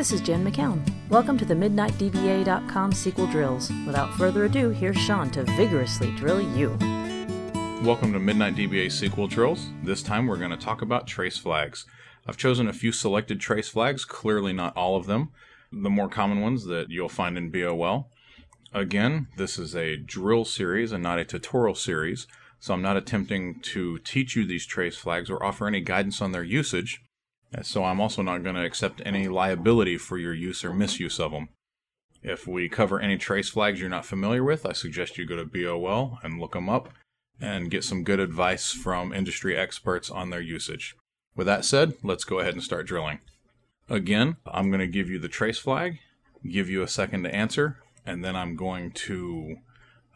This is Jen McCown. Welcome to the MidnightDBA.com SQL drills. Without further ado, here's Sean to vigorously drill you. Welcome to Midnight DBA SQL drills. This time we're going to talk about trace flags. I've chosen a few selected trace flags, clearly not all of them, the more common ones that you'll find in BOL. Again, this is a drill series and not a tutorial series, so I'm not attempting to teach you these trace flags or offer any guidance on their usage. So I'm also not going to accept any liability for your use or misuse of them. If we cover any trace flags you're not familiar with, I suggest you go to BOL and look them up and get some good advice from industry experts on their usage. With that said, let's go ahead and start drilling. Again, I'm going to give you the trace flag, give you a second to answer, and then I'm going to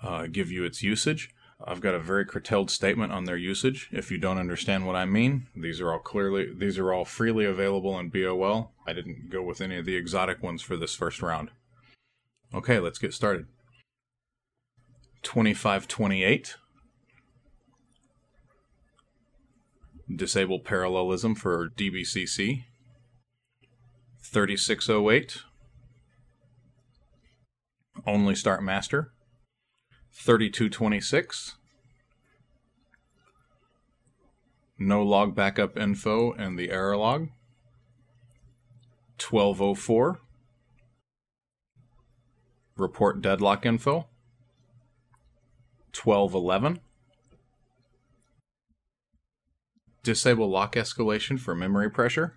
uh, give you its usage. I've got a very curtailed statement on their usage. If you don't understand what I mean, these are all clearly these are all freely available in BOL. I didn't go with any of the exotic ones for this first round. Okay, let's get started. 2528 Disable parallelism for DBCC. 3608 Only start master. 3226. No log backup info and the error log. 1204. Report deadlock info. 1211. Disable lock escalation for memory pressure.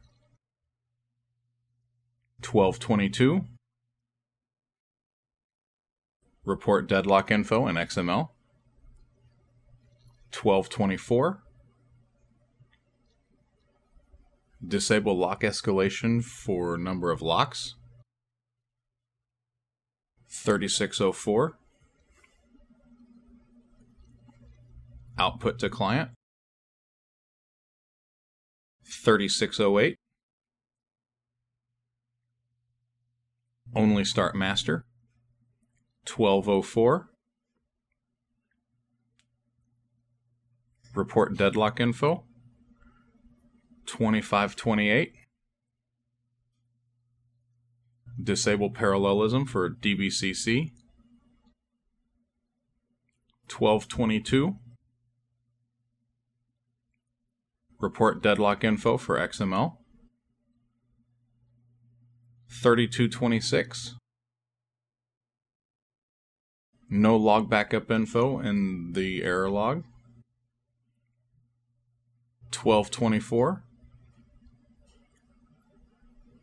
1222 report deadlock info in XML. 1224. Disable lock escalation for number of locks. 3604. Output to client. 3608. Only start master. 1204. Report deadlock info. 2528. Disable parallelism for DBCC. 1222. Report deadlock info for XML. 3226. No log backup info in the error log. 1224.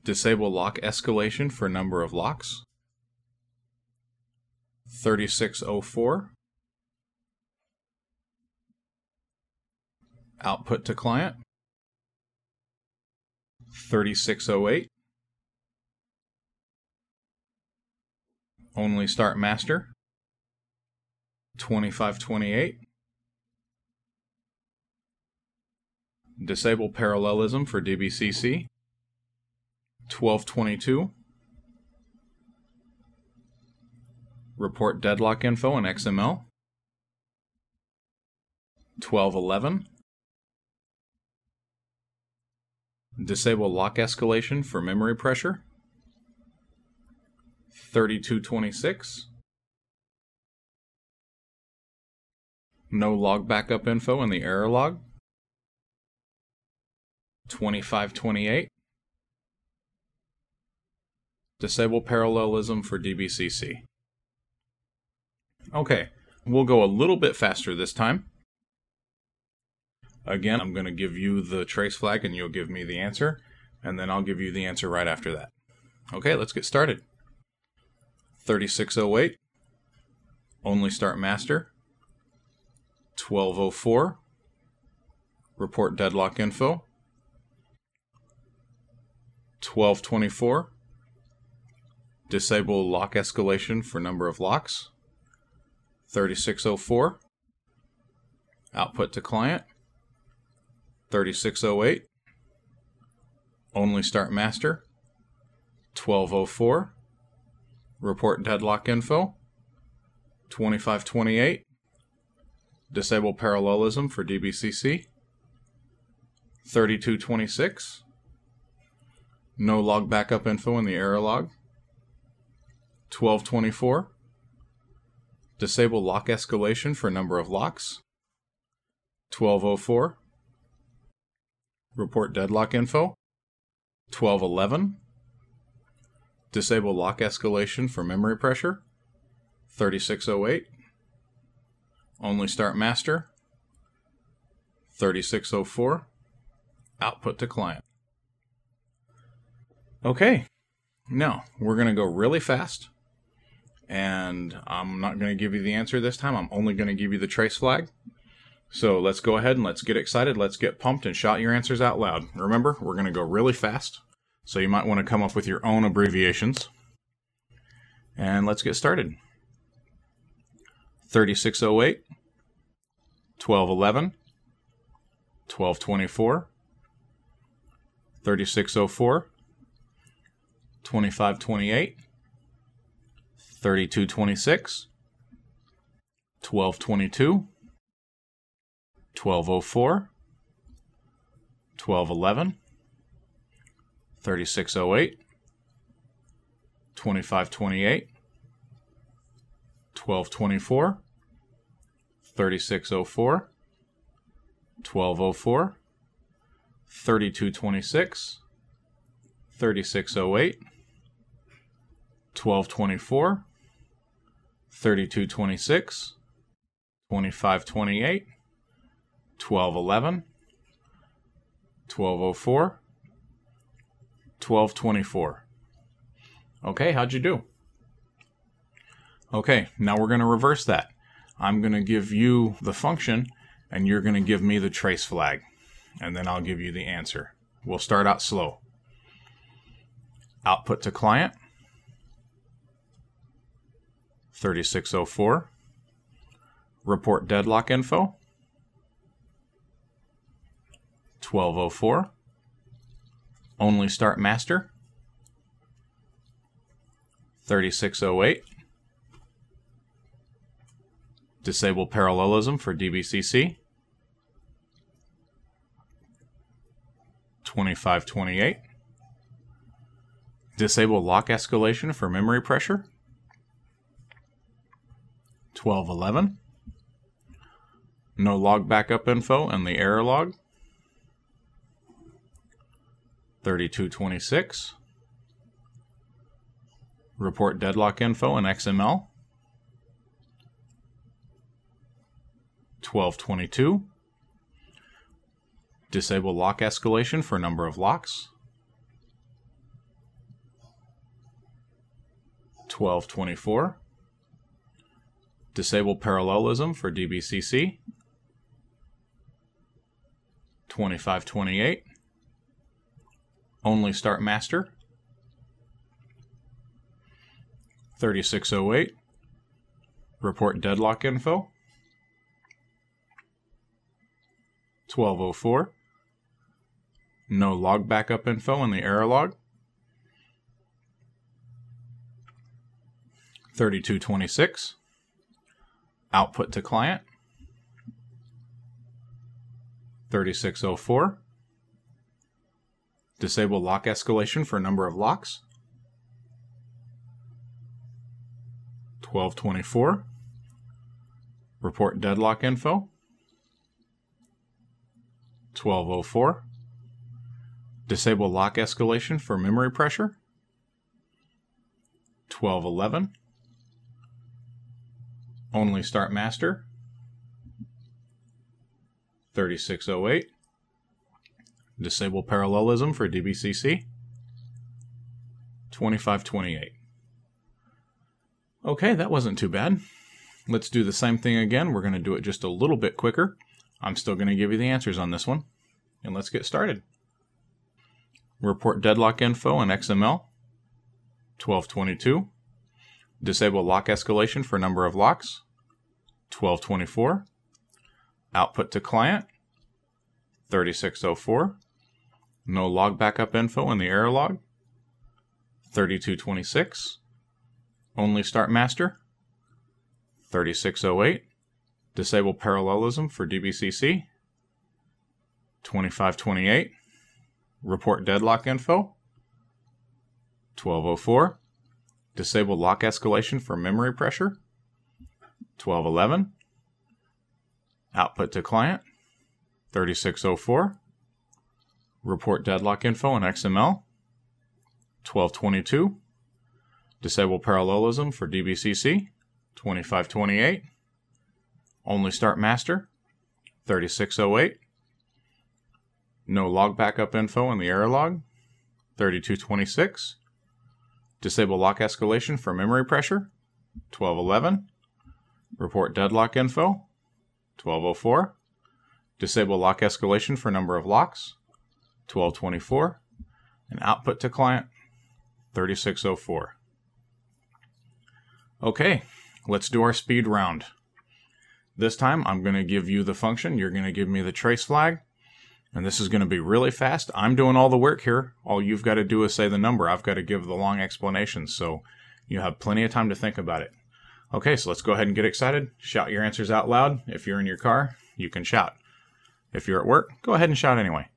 Disable lock escalation for number of locks. 3604. Output to client. 3608. Only start master. 2528. Disable parallelism for DBCC. 1222. Report deadlock info in XML. 1211. Disable lock escalation for memory pressure. 3226. No log backup info in the error log. 2528. Disable parallelism for DBCC. Okay, we'll go a little bit faster this time. Again, I'm going to give you the trace flag and you'll give me the answer, and then I'll give you the answer right after that. Okay, let's get started. 3608. Only start master. 1204. Report deadlock info. 1224. Disable lock escalation for number of locks. 3604. Output to client. 3608. Only start master. 1204. Report deadlock info. 2528. Disable parallelism for DBCC. 3226. No log backup info in the error log. 1224. Disable lock escalation for number of locks. 1204. Report deadlock info. 1211. Disable lock escalation for memory pressure. 3608. Only start master. 3604. Output to client. Okay, now we're going to go really fast. And I'm not going to give you the answer this time. I'm only going to give you the trace flag. So let's go ahead and let's get excited. Let's get pumped and shout your answers out loud. Remember, we're going to go really fast. So you might want to come up with your own abbreviations. And let's get started. 3608, 1211, 1224, 3604, 2528, 3226, 1222, 1204, 1211, 3608, 2528, 1224, 3604, 1204, 3226, 3608, 1224, 3226, 2528, 1211, 1204, 1224. Okay, how'd you do? Okay, now we're going to reverse that. I'm going to give you the function, and you're going to give me the trace flag, and then I'll give you the answer. We'll start out slow. Output to client 3604. Report deadlock info 1204. Only start master 3608. Disable parallelism for DBCC 2528. Disable lock escalation for memory pressure 1211. No log backup info in the error log. 3226. Report deadlock info in XML. 1222. Disable lock escalation for number of locks. 1224. Disable parallelism for DBCC. 2528. Only start master. 3608. Report deadlock info. 1204. No log backup info in the error log. 3226 output to client. 3604 disable lock escalation for number of locks. 1224 report deadlock info 1204 disable lock escalation for memory pressure 1211 only start master. 3608. Disable parallelism for DBCC. 2528. Okay, that wasn't too bad. Let's do the same thing again. We're going to do it just a little bit quicker. I'm still going to give you the answers on this one. And let's get started. Report deadlock info in XML. 1222. Disable lock escalation for number of locks. 1224. Output to client, 3604. No log backup info in the error log, 3226. Only start master, 3608. Disable parallelism for DBCC, 2528. Report deadlock info, 1204. Disable lock escalation for memory pressure. 1211. Output to client. 3604. Report deadlock info in XML. 1222. Disable parallelism for DBCC. 2528. Only start master. 3608. No log backup info in the error log. 3226. Disable lock escalation for memory pressure. 1211. Report deadlock info. 1204. Disable lock escalation for number of locks. 1224. And output to client. 3604. Okay, let's do our speed round. This time I'm going to give you the function, you're going to give me the trace flag, and this is going to be really fast. I'm doing all the work here. All you've got to do is say the number. I've got to give the long explanation, so you have plenty of time to think about it. Okay, so let's go ahead and get excited. Shout your answers out loud. If you're in your car, you can shout. If you're at work, go ahead and shout anyway.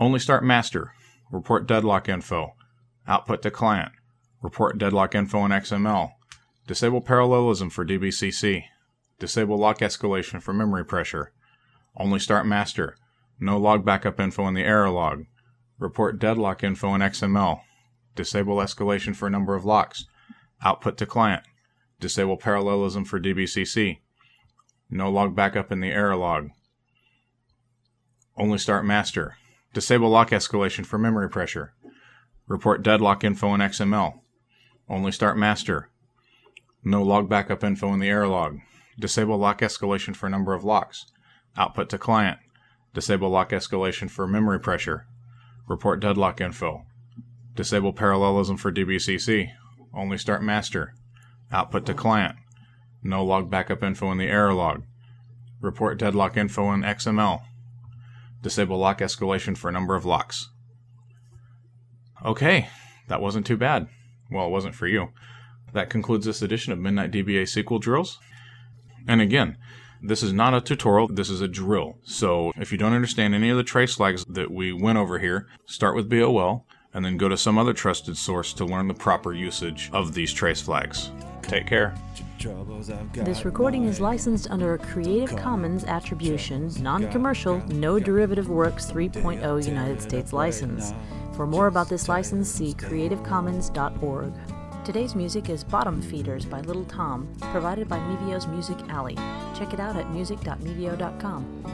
Only start master. Report deadlock info. Output to client. Report deadlock info in XML. Disable parallelism for DBCC. Disable lock escalation for memory pressure. Only start master. No log backup info in the error log. Report deadlock info in XML. Disable escalation for number of locks. Output to client. Disable parallelism for DBCC. No log backup in the error log. Only start master. Disable lock escalation for memory pressure. Report deadlock info in XML. Only start master. No log backup info in the error log. Disable lock escalation for number of locks. Output to client. Disable lock escalation for memory pressure. Report deadlock info. Disable parallelism for DBCC. Only start master. Output to client. No log backup info in the error log. Report deadlock info in XML. Disable lock escalation for number of locks. Okay, that wasn't too bad. Well, it wasn't for you. That concludes this edition of Midnight DBA SQL Drills. And again, this is not a tutorial, this is a drill. So if you don't understand any of the trace flags that we went over here, start with BOL and then go to some other trusted source to learn the proper usage of these trace flags. Take care. This recording is licensed under a Creative Commons Attribution, Non Commercial, No Derivative Works 3.0 United States license. For more about this license, see creativecommons.org. Today's music is Bottom Feeders by Little Tom, provided by Mevio's Music Alley. Check it out at music.mevio.com.